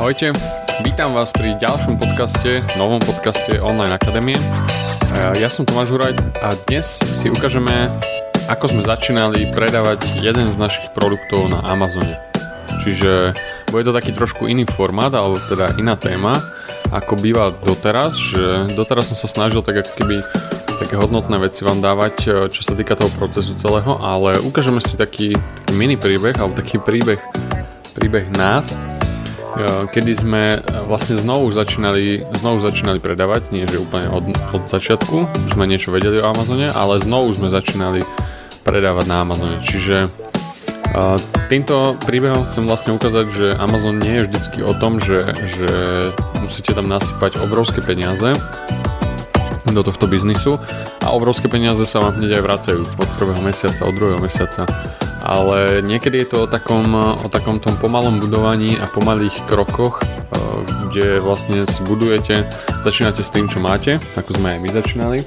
Ahojte, vítam vás pri ďalšom podcaste, novom podcaste Online Akadémie. Ja som Tomáš Huraj a dnes si ukážeme, ako sme začínali predávať jeden z našich produktov na Amazone. Čiže bude to taký trošku iný formát, alebo teda iná téma, ako býva doteraz, že doteraz som sa snažil tak ako keby také hodnotné veci vám dávať, e, čo sa týka toho procesu celého, ale ukážeme si taký, taký mini príbeh, alebo taký príbeh, príbeh nás, e, kedy sme vlastne znovu začínali, znovu začínali predávať, nie že úplne od, od začiatku, už sme niečo vedeli o Amazone, ale znovu sme začínali predávať na Amazone. Čiže uh, týmto príbehom chcem vlastne ukázať, že Amazon nie je vždycky o tom, že, že musíte tam nasypať obrovské peniaze, do tohto biznisu a obrovské peniaze sa vám hneď aj vracajú od prvého mesiaca, od druhého mesiaca. Ale niekedy je to o takom, o takom tom pomalom budovaní a pomalých krokoch, eh, kde vlastne si budujete, začínate s tým, čo máte, ako sme aj my začínali.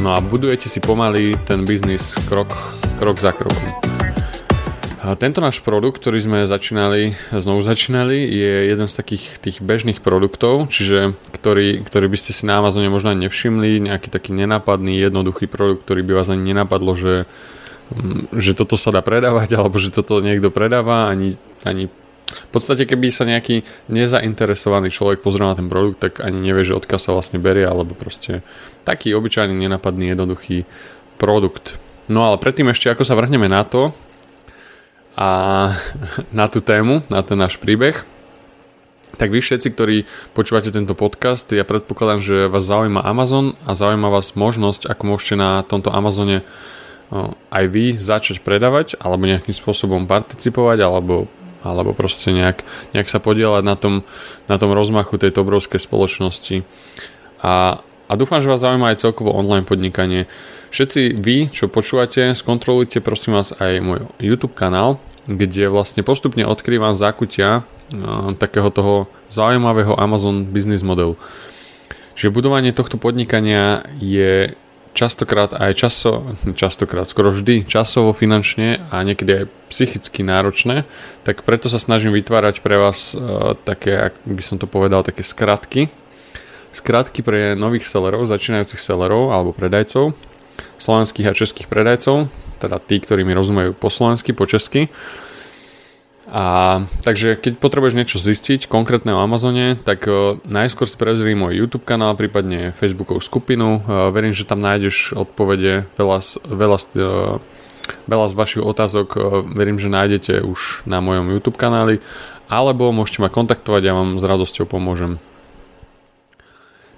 No a budujete si pomaly ten biznis krok, krok za krokom. Tento náš produkt, ktorý sme začínali, znovu začínali, je jeden z takých tých bežných produktov, čiže ktorý, ktorý by ste si na Amazone možno nevšimli, nejaký taký nenápadný, jednoduchý produkt, ktorý by vás ani nenapadlo, že, že toto sa dá predávať, alebo že toto niekto predáva, ani, ani v podstate, keby sa nejaký nezainteresovaný človek pozrel na ten produkt, tak ani nevie, že odkiaľ sa vlastne berie, alebo proste taký obyčajný, nenapadný, jednoduchý produkt. No ale predtým ešte, ako sa vrhneme na to, a na tú tému, na ten náš príbeh. Tak vy všetci, ktorí počúvate tento podcast, ja predpokladám, že vás zaujíma Amazon a zaujíma vás možnosť, ako môžete na tomto Amazone aj vy začať predávať alebo nejakým spôsobom participovať alebo, alebo proste nejak, nejak sa podielať na tom, na tom rozmachu tejto obrovskej spoločnosti. A, a dúfam, že vás zaujíma aj celkovo online podnikanie. Všetci vy, čo počúvate, skontrolujte prosím vás aj môj YouTube kanál, kde vlastne postupne odkrývam zákutia uh, takého toho zaujímavého Amazon business modelu. Čiže budovanie tohto podnikania je častokrát aj časo, častokrát, skoro vždy časovo, finančne a niekedy aj psychicky náročné, tak preto sa snažím vytvárať pre vás uh, také, ak by som to povedal, také skratky. Skratky pre nových sellerov, začínajúcich sellerov alebo predajcov, slovenských a českých predajcov, teda tí, ktorí mi rozumejú po slovensky, po česky. A takže keď potrebuješ niečo zistiť konkrétne o Amazone, tak uh, najskôr si prezri môj YouTube kanál, prípadne Facebookovú skupinu. Uh, verím, že tam nájdeš odpovede veľa, veľa, uh, veľa z vašich otázok. Uh, verím, že nájdete už na mojom YouTube kanáli. Alebo môžete ma kontaktovať, ja vám s radosťou pomôžem.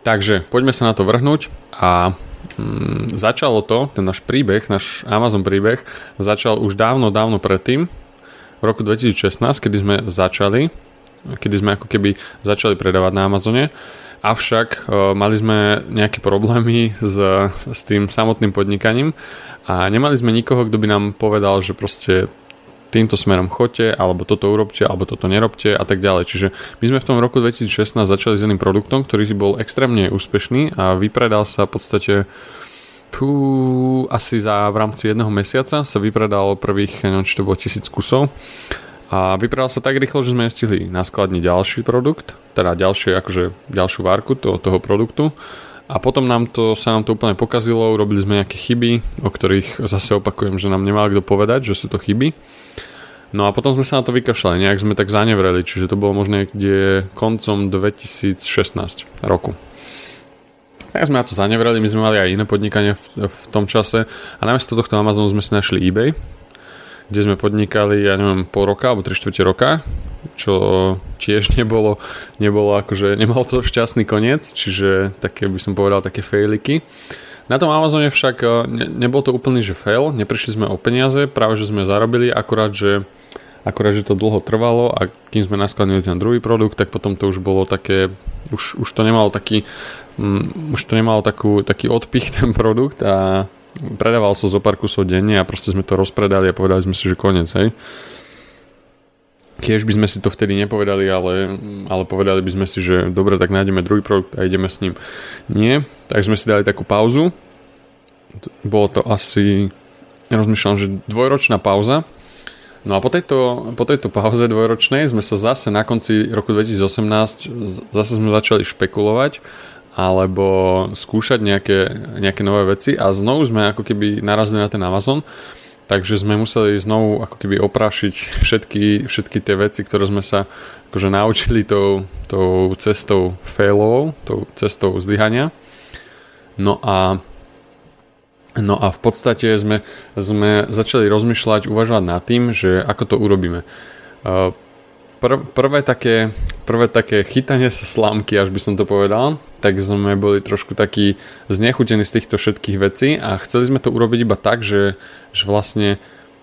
Takže poďme sa na to vrhnúť a Mm, začalo to, ten náš príbeh, náš Amazon príbeh, začal už dávno, dávno predtým, v roku 2016, kedy sme začali, kedy sme ako keby začali predávať na Amazone, avšak e, mali sme nejaké problémy s, s tým samotným podnikaním a nemali sme nikoho, kto by nám povedal, že proste týmto smerom chodte, alebo toto urobte, alebo toto nerobte a tak ďalej. Čiže my sme v tom roku 2016 začali s jedným produktom, ktorý bol extrémne úspešný a vypredal sa v podstate pú, asi za v rámci jedného mesiaca sa vypredal prvých, neviem, či to bolo tisíc kusov. A vypredal sa tak rýchlo, že sme nestihli naskladniť ďalší produkt, teda ďalšie, akože ďalšiu várku toho, toho produktu. A potom nám to, sa nám to úplne pokazilo, urobili sme nejaké chyby, o ktorých zase opakujem, že nám nemal kto povedať, že sú to chyby. No a potom sme sa na to vykašľali, nejak sme tak zanevreli, čiže to bolo možno niekde koncom 2016 roku. Tak sme na to zanevreli, my sme mali aj iné podnikania v, v tom čase a namiesto tohto Amazonu sme si našli eBay, kde sme podnikali, ja neviem, pol roka alebo 3 čtvrte roka, čo tiež nebolo, nebolo akože, nemal to šťastný koniec, čiže také by som povedal také failiky. Na tom Amazone však eh, ne, nebol to úplný že fail, neprišli sme o peniaze, práve že sme zarobili, akurát, že akorát, že to dlho trvalo a kým sme naskladnili ten druhý produkt, tak potom to už bolo také, už, už to nemalo taký, už to nemalo takú, taký odpich ten produkt a predával sa zo pár kusov denne a proste sme to rozpredali a povedali sme si, že koniec, hej. Kiež by sme si to vtedy nepovedali, ale, ale povedali by sme si, že dobre, tak nájdeme druhý produkt a ideme s ním. Nie, tak sme si dali takú pauzu. Bolo to asi, rozmýšľam, že dvojročná pauza, No a po tejto, po tejto pauze dvojročnej sme sa zase na konci roku 2018 zase sme začali špekulovať alebo skúšať nejaké, nejaké nové veci a znovu sme ako keby narazili na ten Amazon takže sme museli znovu ako keby oprášiť všetky, všetky tie veci, ktoré sme sa akože naučili tou, tou cestou failovou, tou cestou zlyhania. No a No a v podstate sme, sme začali rozmýšľať, uvažovať nad tým, že ako to urobíme. Pr- prvé, také, prvé také chytanie sa slámky, až by som to povedal, tak sme boli trošku takí znechutení z týchto všetkých vecí a chceli sme to urobiť iba tak, že, že vlastne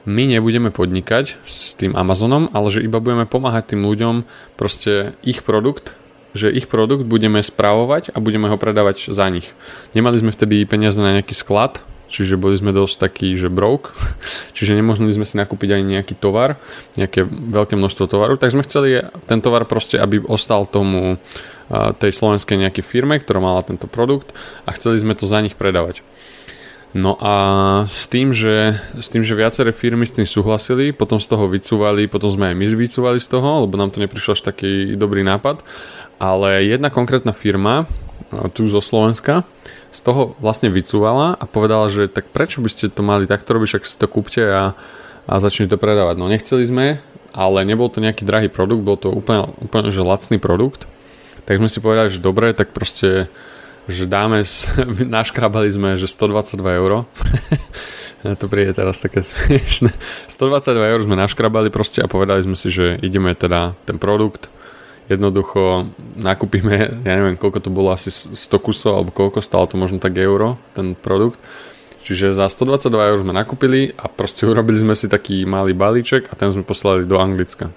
my nebudeme podnikať s tým Amazonom, ale že iba budeme pomáhať tým ľuďom proste ich produkt že ich produkt budeme spravovať a budeme ho predávať za nich. Nemali sme vtedy peniaze na nejaký sklad, čiže boli sme dosť takí, že broke, čiže nemohli sme si nakúpiť ani nejaký tovar, nejaké veľké množstvo tovaru, tak sme chceli ten tovar proste, aby ostal tomu tej slovenskej nejakej firme, ktorá mala tento produkt a chceli sme to za nich predávať. No a s tým, že, s tým, že viaceré firmy s tým súhlasili, potom z toho vycúvali, potom sme aj my vycúvali z toho, lebo nám to neprišlo až taký dobrý nápad, ale jedna konkrétna firma, tu zo Slovenska, z toho vlastne vycúvala a povedala, že tak prečo by ste to mali takto robiť, ak si to kúpte a, a začnete to predávať. No nechceli sme, ale nebol to nejaký drahý produkt, bol to úplne, úplne že lacný produkt. Tak sme si povedali, že dobre, tak proste že dáme, naškrabali sme, že 122 euro. to príde teraz také smiešne. 122 eur sme naškrabali proste a povedali sme si, že ideme teda ten produkt jednoducho nakúpime, ja neviem, koľko to bolo, asi 100 kusov, alebo koľko stalo to možno tak euro, ten produkt. Čiže za 122 eur sme nakúpili a proste urobili sme si taký malý balíček a ten sme poslali do Anglicka.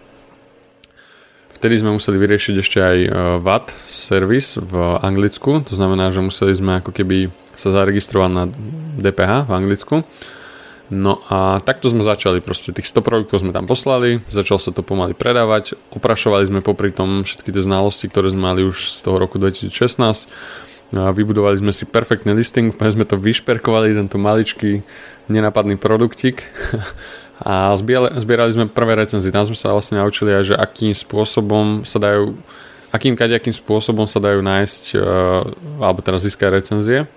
Vtedy sme museli vyriešiť ešte aj e, VAT servis v Anglicku, to znamená, že museli sme ako keby sa zaregistrovať na DPH v Anglicku No a takto sme začali, proste tých 100 produktov sme tam poslali, začal sa to pomaly predávať, oprašovali sme popri tom všetky tie znalosti, ktoré sme mali už z toho roku 2016, a vybudovali sme si perfektný listing, sme to vyšperkovali, tento maličký nenapadný produktik a zbierali, sme prvé recenzie. Tam sme sa vlastne naučili aj, že akým spôsobom sa dajú akým kadejakým spôsobom sa dajú nájsť uh, alebo teraz získať recenzie.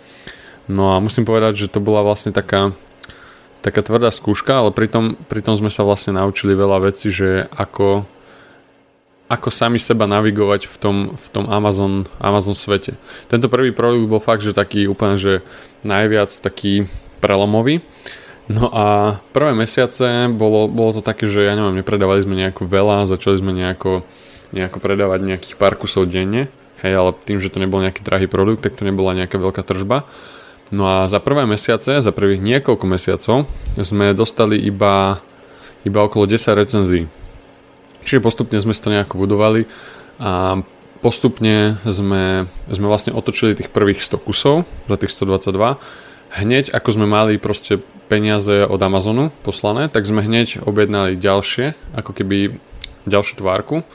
No a musím povedať, že to bola vlastne taká taká tvrdá skúška, ale pritom, pritom sme sa vlastne naučili veľa vecí, že ako, ako sami seba navigovať v tom, v tom Amazon, Amazon svete. Tento prvý produkt bol fakt, že taký úplne, že najviac taký prelomový. No a prvé mesiace bolo, bolo to také, že ja neviem, nepredávali sme nejako veľa, začali sme nejako, nejako predávať nejakých pár kusov denne, hej, ale tým, že to nebol nejaký drahý produkt, tak to nebola nejaká veľká tržba. No a za prvé mesiace, za prvých niekoľko mesiacov sme dostali iba, iba okolo 10 recenzií. Čiže postupne sme to nejako budovali a postupne sme, sme vlastne otočili tých prvých 100 kusov za tých 122. Hneď ako sme mali proste peniaze od Amazonu poslané, tak sme hneď objednali ďalšie, ako keby ďalšiu tvárku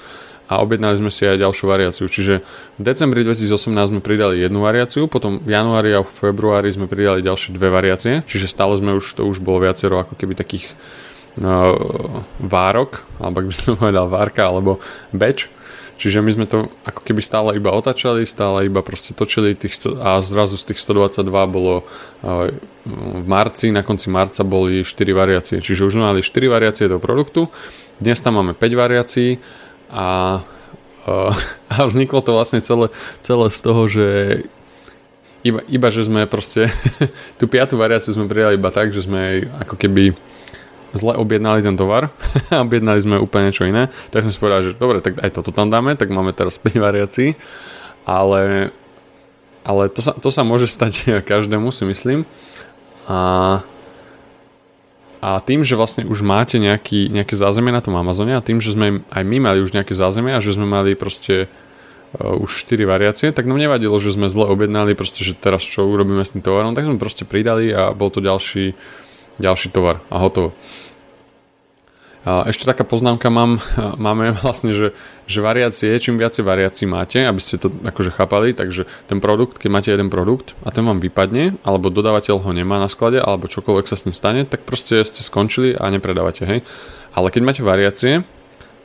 a objednali sme si aj ďalšiu variáciu. Čiže v decembri 2018 sme pridali jednu variáciu, potom v januári a v februári sme pridali ďalšie dve variácie, čiže stále sme už, to už bolo viacero ako keby takých uh, várok, alebo ak by som povedal várka, alebo batch. Čiže my sme to ako keby stále iba otačali, stále iba proste točili tých a zrazu z tých 122 bolo uh, v marci, na konci marca boli 4 variácie. Čiže už mali 4 variácie do produktu, dnes tam máme 5 variácií a, a vzniklo to vlastne celé, celé z toho, že iba, iba že sme proste tú piatú variáciu sme prijali iba tak, že sme ako keby zle objednali ten tovar a objednali sme úplne niečo iné, tak sme si povedali, že dobre, tak aj toto tam dáme, tak máme teraz 5 variácií, ale, ale to, sa, to sa môže stať každému, si myslím. A a tým, že vlastne už máte nejaký, nejaké zázemie na tom Amazone a tým, že sme aj my mali už nejaké zázemie a že sme mali proste uh, už 4 variácie, tak nám nevadilo, že sme zle objednali, proste, že teraz čo urobíme s tým tovarom, tak sme proste pridali a bol to ďalší, ďalší tovar a hotovo. Ešte taká poznámka mám, máme vlastne, že, že variácie, čím viacej variácií máte, aby ste to akože chápali, takže ten produkt, keď máte jeden produkt a ten vám vypadne, alebo dodávateľ ho nemá na sklade, alebo čokoľvek sa s ním stane, tak proste ste skončili a nepredávate, hej. Ale keď máte variácie,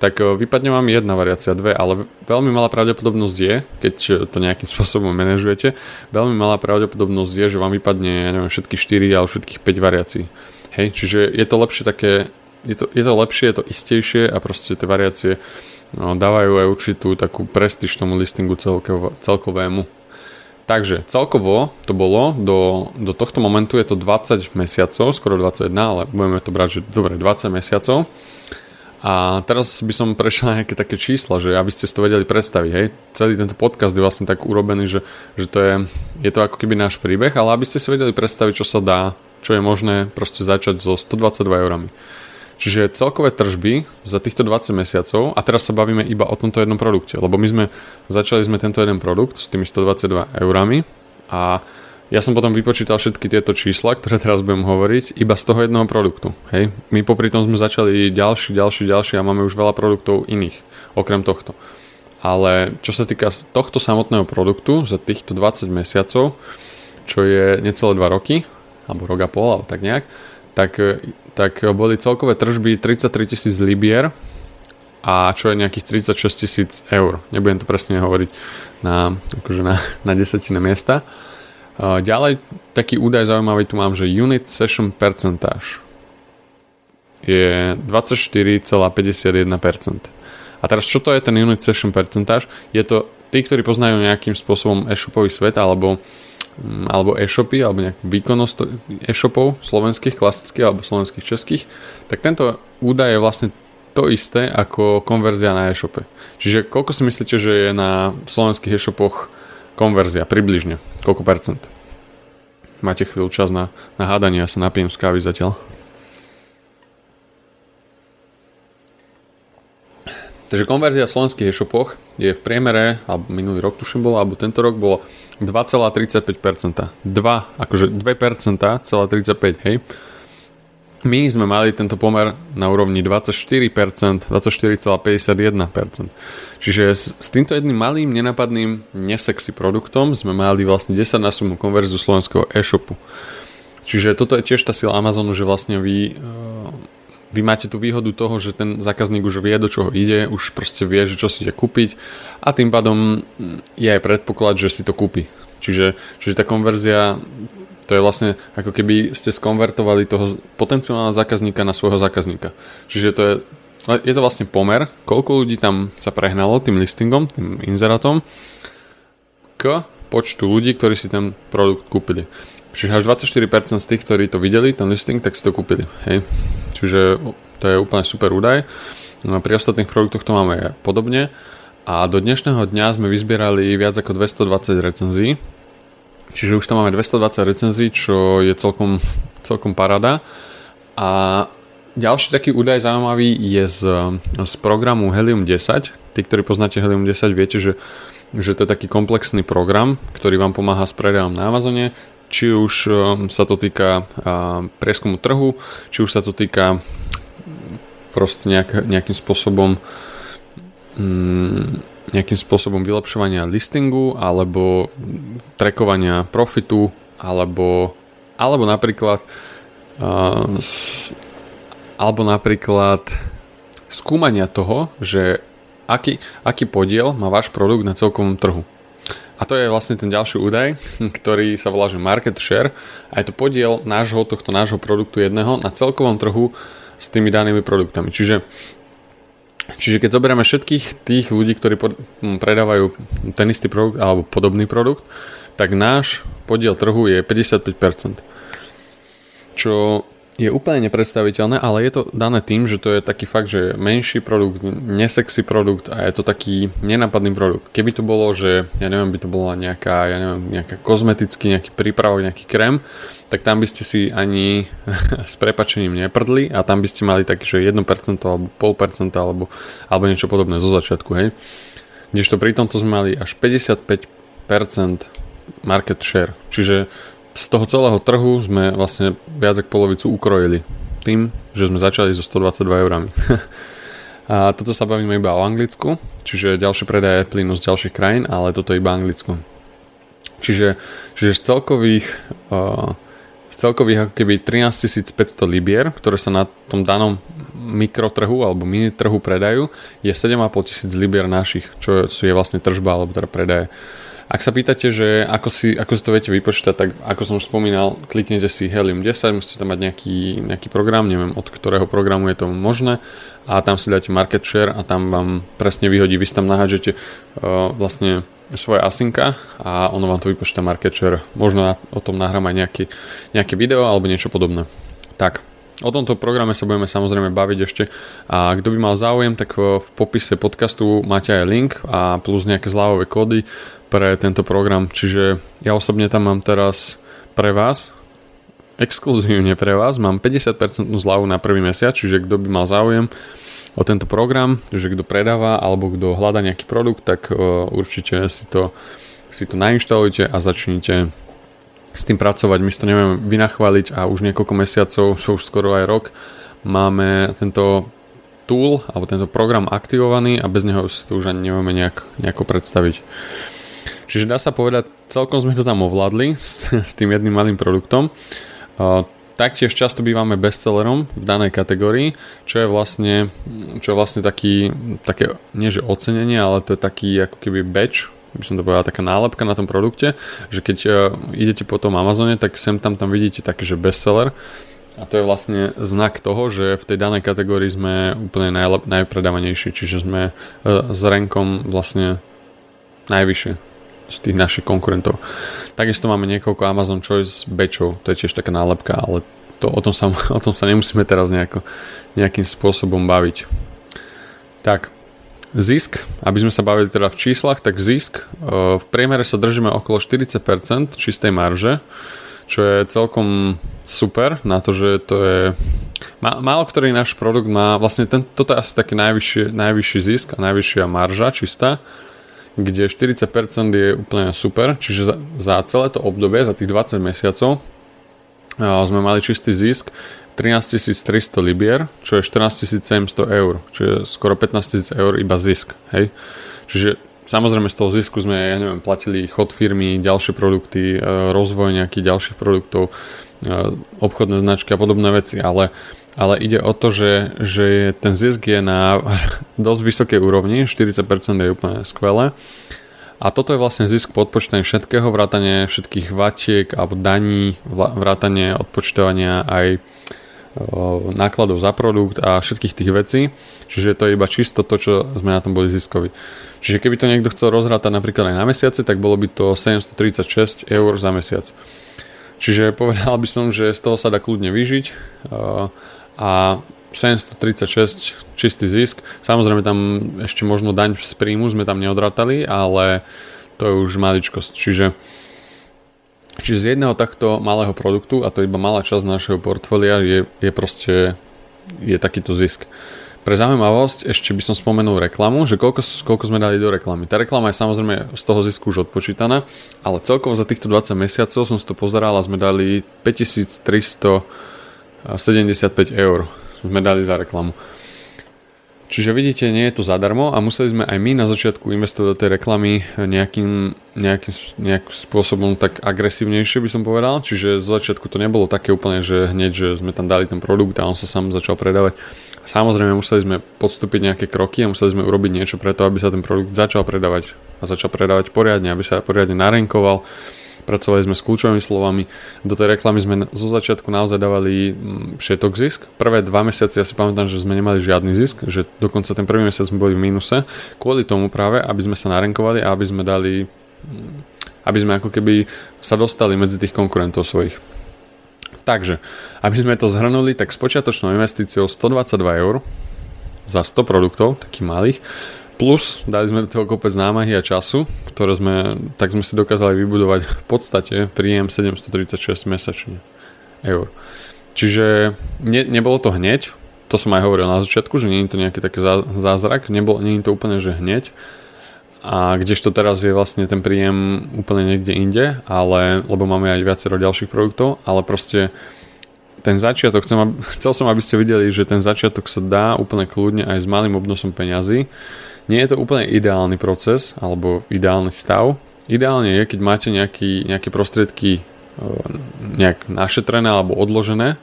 tak e, vypadne vám jedna variácia, dve, ale veľmi malá pravdepodobnosť je, keď to nejakým spôsobom manažujete, veľmi malá pravdepodobnosť je, že vám vypadne, ja neviem, všetky 4 alebo všetkých 5 variácií. Hej, čiže je to lepšie také je to, je to lepšie, je to istejšie a proste tie variácie no, dávajú aj určitú takú prestíž tomu listingu celkovo, celkovému. Takže celkovo to bolo, do, do tohto momentu je to 20 mesiacov, skoro 21, ale budeme to brať, že dobre, 20 mesiacov. A teraz by som prešiel nejaké také čísla, že aby ste si to vedeli predstaviť. Hej. Celý tento podcast je vlastne tak urobený, že, že to je, je to ako keby náš príbeh, ale aby ste si vedeli predstaviť, čo sa dá, čo je možné proste začať so 122 eurami. Čiže celkové tržby za týchto 20 mesiacov, a teraz sa bavíme iba o tomto jednom produkte, lebo my sme začali sme tento jeden produkt s tými 122 eurami a ja som potom vypočítal všetky tieto čísla, ktoré teraz budem hovoriť, iba z toho jedného produktu. Hej? My popri tom sme začali ďalší, ďalší, ďalší a máme už veľa produktov iných, okrem tohto. Ale čo sa týka tohto samotného produktu za týchto 20 mesiacov, čo je necelé 2 roky, alebo rok a pol, alebo tak nejak, tak tak boli celkové tržby 33 tisíc libier a čo je nejakých 36 tisíc eur. Nebudem to presne hovoriť na, akože na, na desetine miesta. Ďalej, taký údaj zaujímavý tu mám, že unit session percentage je 24,51%. A teraz čo to je ten unit session percentage? Je to tí, ktorí poznajú nejakým spôsobom e-shopový svet alebo Mm, alebo e-shopy, alebo nejakú výkonnosť e-shopov slovenských, klasických alebo slovenských českých, tak tento údaj je vlastne to isté ako konverzia na e-shope. Čiže koľko si myslíte, že je na slovenských e-shopoch konverzia približne? Koľko percent? Máte chvíľu čas na, na hádanie, ja sa napijem z kávy zatiaľ. Takže konverzia v slovenských e-shopoch je v priemere, alebo minulý rok tuším bolo, alebo tento rok bolo 2,35%. 2, akože 2%, celá 35, hej. My sme mali tento pomer na úrovni 24%, 24,51%. Čiže s, s týmto jedným malým, nenapadným, nesexy produktom sme mali vlastne 10 násobnú konverziu slovenského e-shopu. Čiže toto je tiež tá sila Amazonu, že vlastne vy vy máte tú výhodu toho, že ten zákazník už vie, do čoho ide, už proste vie, že čo si ide kúpiť a tým pádom je aj predpoklad, že si to kúpi. Čiže, čiže tá konverzia, to je vlastne ako keby ste skonvertovali toho potenciálneho zákazníka na svojho zákazníka. Čiže to je, je to vlastne pomer, koľko ľudí tam sa prehnalo tým listingom, tým inzerátom k počtu ľudí, ktorí si ten produkt kúpili. Čiže až 24% z tých, ktorí to videli, ten listing, tak si to kúpili. Hej. Čiže to je úplne super údaj. No pri ostatných produktoch to máme podobne. A do dnešného dňa sme vyzbierali viac ako 220 recenzií. Čiže už tam máme 220 recenzií, čo je celkom, celkom parada. A ďalší taký údaj zaujímavý je z, z programu Helium 10. Tí, ktorí poznáte Helium 10, viete, že že to je taký komplexný program, ktorý vám pomáha s predajom na Amazone, či už um, sa to týka prieskumu trhu, či už sa to týka proste nejak, nejakým spôsobom mm, nejakým spôsobom vylepšovania listingu alebo trekovania profitu alebo, alebo napríklad alebo napríklad skúmania toho, že aký, aký podiel má váš produkt na celkovom trhu. A to je vlastne ten ďalší údaj, ktorý sa volá, že market share a je to podiel nášho, tohto nášho produktu jedného na celkovom trhu s tými danými produktami. Čiže, čiže keď zoberieme všetkých tých ľudí, ktorí predávajú ten istý produkt alebo podobný produkt, tak náš podiel trhu je 55%. Čo je úplne nepredstaviteľné, ale je to dané tým, že to je taký fakt, že menší produkt, nesexy produkt a je to taký nenapadný produkt. Keby to bolo, že ja neviem, by to bola nejaká, ja neviem, nejaká kozmetický, nejaký prípravok, nejaký krém, tak tam by ste si ani s prepačením neprdli a tam by ste mali taký, že 1% alebo 0,5% alebo, alebo niečo podobné zo začiatku, hej. Kdežto pri tomto sme mali až 55% market share, čiže z toho celého trhu sme vlastne viac ako polovicu ukrojili tým, že sme začali so 122 eurami. a toto sa bavíme iba o Anglicku, čiže ďalšie predaje plynú z ďalších krajín, ale toto iba Anglicku. Čiže, čiže z celkových uh, z celkových ako keby 13 500 libier, ktoré sa na tom danom mikrotrhu alebo mini trhu predajú, je 7,5 tisíc libier našich, čo je vlastne tržba alebo teda predaje. Ak sa pýtate, že ako si, ako si to viete vypočítať, tak ako som už spomínal, kliknete si Helium 10, musíte tam mať nejaký, nejaký program, neviem od ktorého programu je to možné a tam si dáte market share a tam vám presne vyhodí, vy si tam nahážete uh, vlastne svoje asinka a ono vám to vypočíta market share. Možno o tom nahrám aj nejaký, nejaké video alebo niečo podobné. Tak, O tomto programe sa budeme samozrejme baviť ešte a kto by mal záujem, tak v popise podcastu máte aj link a plus nejaké zľavové kódy pre tento program. Čiže ja osobne tam mám teraz pre vás, exkluzívne pre vás, mám 50% zľavu na prvý mesiac, čiže kto by mal záujem o tento program, že kto predáva alebo kto hľada nejaký produkt, tak určite si to, si to nainštalujte a začnite s tým pracovať. My si to nevieme vynachváliť a už niekoľko mesiacov, čo už skoro aj rok, máme tento tool alebo tento program aktivovaný a bez neho si to už ani nevieme nejak, nejako predstaviť. Čiže dá sa povedať, celkom sme to tam ovládli s, s tým jedným malým produktom. Taktiež často bývame bestsellerom v danej kategórii, čo je vlastne, čo je vlastne taký, také, nie že ocenenie, ale to je taký ako keby badge, by som to povedal, taká nálepka na tom produkte, že keď uh, idete po tom Amazone, tak sem tam tam vidíte taký, že bestseller a to je vlastne znak toho, že v tej danej kategórii sme úplne najlep, najpredávanejší, čiže sme uh, s renkom vlastne najvyššie z tých našich konkurentov. Takisto máme niekoľko Amazon Choice batchov, to je tiež taká nálepka, ale to, o, tom sa, o tom sa nemusíme teraz nejako, nejakým spôsobom baviť. Tak, zisk, aby sme sa bavili teda v číslach, tak zisk, e, v priemere sa držíme okolo 40% čistej marže, čo je celkom super na to, že to je málo ktorý náš produkt má, vlastne ten, toto je asi taký najvyšší, najvyšší zisk a najvyššia marža čistá, kde 40% je úplne super, čiže za, za celé to obdobie, za tých 20 mesiacov sme mali čistý zisk 13 300 libier, čo je 14 700 eur, čiže skoro 15 000 eur iba zisk, hej. Čiže samozrejme z toho zisku sme, ja neviem, platili chod firmy, ďalšie produkty, e, rozvoj nejakých ďalších produktov, e, obchodné značky a podobné veci, ale ale ide o to, že, že ten zisk je na dosť vysokej úrovni, 40% je úplne skvelé. A toto je vlastne zisk po odpočítaní všetkého, vrátanie všetkých vatiek alebo daní, vrátanie odpočítavania aj nákladov za produkt a všetkých tých vecí. Čiže to je iba čisto to, čo sme na tom boli ziskovi. Čiže keby to niekto chcel rozrátať napríklad aj na mesiace, tak bolo by to 736 eur za mesiac. Čiže povedal by som, že z toho sa dá kľudne vyžiť a 736 čistý zisk. Samozrejme tam ešte možno daň z príjmu sme tam neodratali, ale to je už maličkosť. Čiže, čiže z jedného takto malého produktu, a to iba malá časť našeho portfólia, je, je proste je takýto zisk. Pre zaujímavosť ešte by som spomenul reklamu, že koľko, koľko sme dali do reklamy. Tá reklama je samozrejme z toho zisku už odpočítaná, ale celkovo za týchto 20 mesiacov som si to pozeral a sme dali 5300 75 eur sme dali za reklamu. Čiže vidíte, nie je to zadarmo a museli sme aj my na začiatku investovať do tej reklamy nejakým, nejakým, nejakým spôsobom tak agresívnejšie by som povedal. Čiže z začiatku to nebolo také úplne, že hneď, že sme tam dali ten produkt a on sa sám začal predávať. Samozrejme museli sme podstúpiť nejaké kroky a museli sme urobiť niečo preto, aby sa ten produkt začal predávať a začal predávať poriadne, aby sa poriadne narenkoval Pracovali sme s kľúčovými slovami. Do tej reklamy sme zo začiatku naozaj dávali mm, všetok zisk. Prvé dva mesiace ja si pamätám, že sme nemali žiadny zisk, že dokonca ten prvý mesiac sme boli v mínuse. Kvôli tomu práve, aby sme sa narenkovali a aby sme dali mm, aby sme ako keby sa dostali medzi tých konkurentov svojich. Takže, aby sme to zhrnuli, tak s počiatočnou investíciou 122 eur za 100 produktov, takých malých, Plus dali sme do toho kopec námahy a času, ktoré sme, tak sme si dokázali vybudovať v podstate príjem 736 mesačne eur. Čiže ne, nebolo to hneď, to som aj hovoril na začiatku, že nie je to nejaký taký zázrak, nebol, nie je to úplne, že hneď, a kdežto teraz je vlastne ten príjem úplne niekde inde, ale, lebo máme aj viacero ďalších produktov, ale proste ten začiatok, chcem, chcel som, aby ste videli, že ten začiatok sa dá úplne kľudne aj s malým obnosom peňazí. Nie je to úplne ideálny proces alebo ideálny stav. Ideálne je, keď máte nejaký, nejaké prostriedky e, nejak našetrené alebo odložené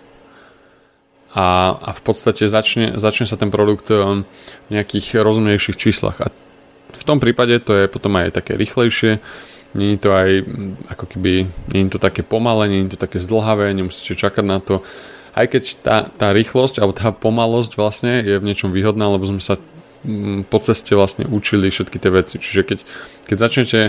a, a v podstate začne, začne sa ten produkt e, v nejakých rozumnejších číslach. A v tom prípade to je potom aj také rýchlejšie, Není to aj ako keby, není to také pomalé, není to také zdlhavé, nemusíte čakať na to. Aj keď tá, tá rýchlosť alebo tá pomalosť vlastne je v niečom výhodná, lebo sme sa po ceste vlastne učili všetky tie veci. Čiže keď, keď začnete,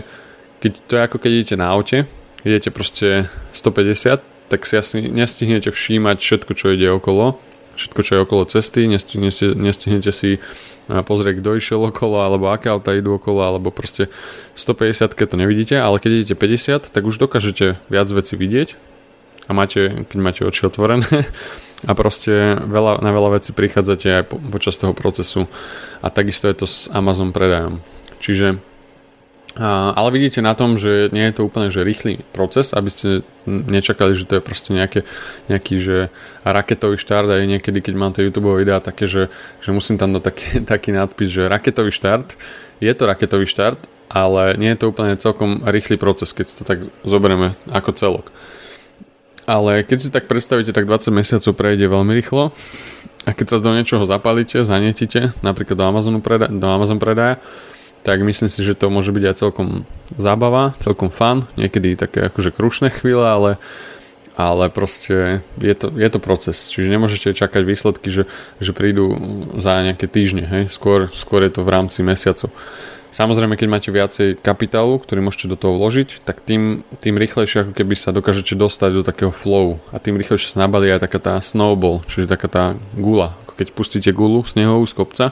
keď to je ako keď idete na aute, idete proste 150, tak si asi nestihnete všímať všetko, čo ide okolo, všetko, čo je okolo cesty, nestihnete, nestihnete si pozrieť, kto išiel okolo, alebo aké auta idú okolo, alebo proste 150 keď to nevidíte, ale keď idete 50, tak už dokážete viac veci vidieť a máte, keď máte oči otvorené a proste veľa, na veľa vecí prichádzate aj po, počas toho procesu a takisto je to s Amazon predajom. Čiže ale vidíte na tom, že nie je to úplne že rýchly proces, aby ste nečakali, že to je proste nejaké, nejaký že raketový štart aj niekedy, keď mám tie YouTube videá také, že, že musím tam dať taký, taký nadpis, že raketový štart. Je to raketový štart, ale nie je to úplne celkom rýchly proces, keď to tak zoberieme ako celok. Ale keď si tak predstavíte, tak 20 mesiacov prejde veľmi rýchlo a keď sa do niečoho zapalíte, zanietíte, napríklad do Amazonu preda- do Amazon predaja, tak myslím si, že to môže byť aj celkom zábava, celkom fun, niekedy také akože krušné chvíle, ale, ale proste je to, je to proces, čiže nemôžete čakať výsledky, že, že prídu za nejaké týždne, hej? Skôr, skôr je to v rámci mesiacov. Samozrejme, keď máte viacej kapitálu, ktorý môžete do toho vložiť, tak tým, tým rýchlejšie ako keby sa dokážete dostať do takého flow a tým rýchlejšie sa nabalí aj taká tá snowball, čiže taká tá gula. Keď pustíte gulu snehovú z kopca,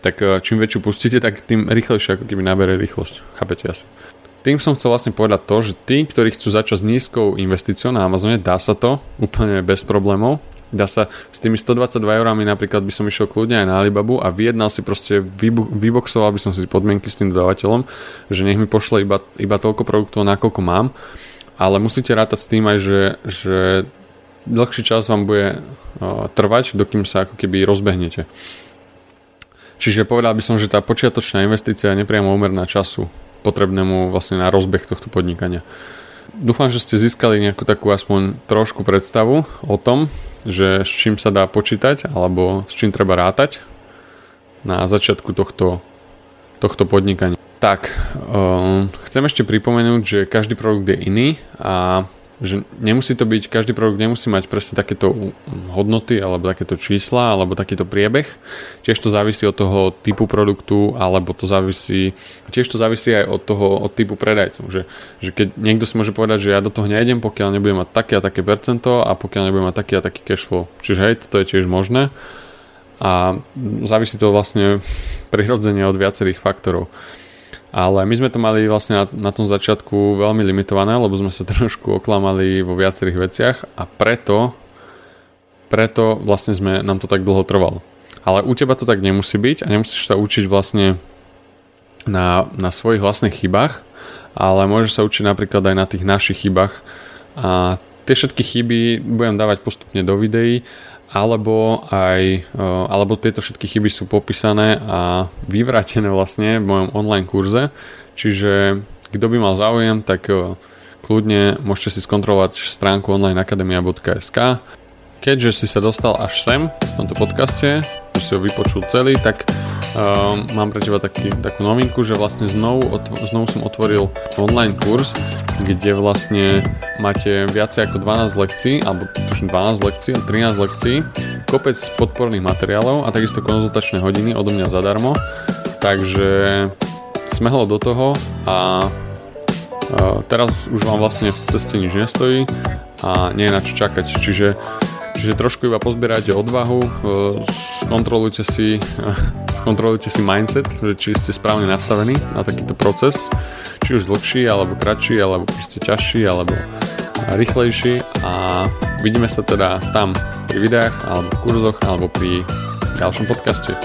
tak eh, čím väčšiu pustíte, tak tým rýchlejšie ako keby nabere rýchlosť. Chápete asi. Tým som chcel vlastne povedať to, že tí, ktorí chcú začať s nízkou investíciou na Amazone, dá sa to úplne bez problémov. Dá sa s tými 122 eurami napríklad by som išiel kľudne aj na Alibabu a vyjednal si proste, vyboxoval by som si podmienky s tým dodávateľom, že nech mi pošle iba, iba toľko produktov, nakoľko mám, ale musíte rátať s tým aj, že, že dlhší čas vám bude uh, trvať, dokým sa ako keby rozbehnete. Čiže povedal by som, že tá počiatočná investícia je nepriamo úmerná času potrebnému vlastne na rozbeh tohto podnikania. Dúfam, že ste získali nejakú takú aspoň trošku predstavu o tom, že s čím sa dá počítať alebo s čím treba rátať na začiatku tohto, tohto podnikania. Tak, um, chcem ešte pripomenúť, že každý produkt je iný a že nemusí to byť, každý produkt nemusí mať presne takéto hodnoty alebo takéto čísla alebo takýto priebeh. Tiež to závisí od toho typu produktu alebo to závisí, tiež to závisí aj od toho, od typu predajcu. Že, že keď niekto si môže povedať, že ja do toho nejdem, pokiaľ nebudem mať také a také percento a pokiaľ nebudem mať taký a taký cash flow. Čiže hej, to je tiež možné a závisí to vlastne prirodzene od viacerých faktorov. Ale my sme to mali vlastne na, na tom začiatku veľmi limitované, lebo sme sa trošku oklamali vo viacerých veciach a preto, preto vlastne sme, nám to tak dlho trvalo. Ale u teba to tak nemusí byť a nemusíš sa učiť vlastne na, na svojich vlastných chybách, ale môžeš sa učiť napríklad aj na tých našich chybách a tie všetky chyby budem dávať postupne do videí alebo aj, alebo tieto všetky chyby sú popísané a vyvrátené vlastne v mojom online kurze, čiže kto by mal záujem, tak kľudne môžete si skontrolovať stránku onlineakademia.sk Keďže si sa dostal až sem v tomto podcaste, že si ho vypočul celý, tak um, mám pre teba taký, takú novinku, že vlastne znovu, otv- znovu som otvoril online kurz, kde vlastne máte viacej ako 12 lekcií, alebo tuším 12 lekcií, 13 lekcií, kopec podporných materiálov a takisto konzultačné hodiny odo mňa zadarmo. Takže smehlo do toho a uh, teraz už vám vlastne v ceste nič nestojí a nie je na čo čakať. Čiže Čiže trošku iba pozbierajte odvahu, e, skontrolujte si, skontrolujte si mindset, že či ste správne nastavení na takýto proces, či už dlhší, alebo kratší, alebo proste ťažší, alebo rýchlejší a vidíme sa teda tam pri videách, alebo v kurzoch, alebo pri ďalšom podcaste.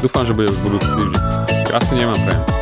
Dúfam, že bude už budúci týždeň. Krásny deň vám prajem.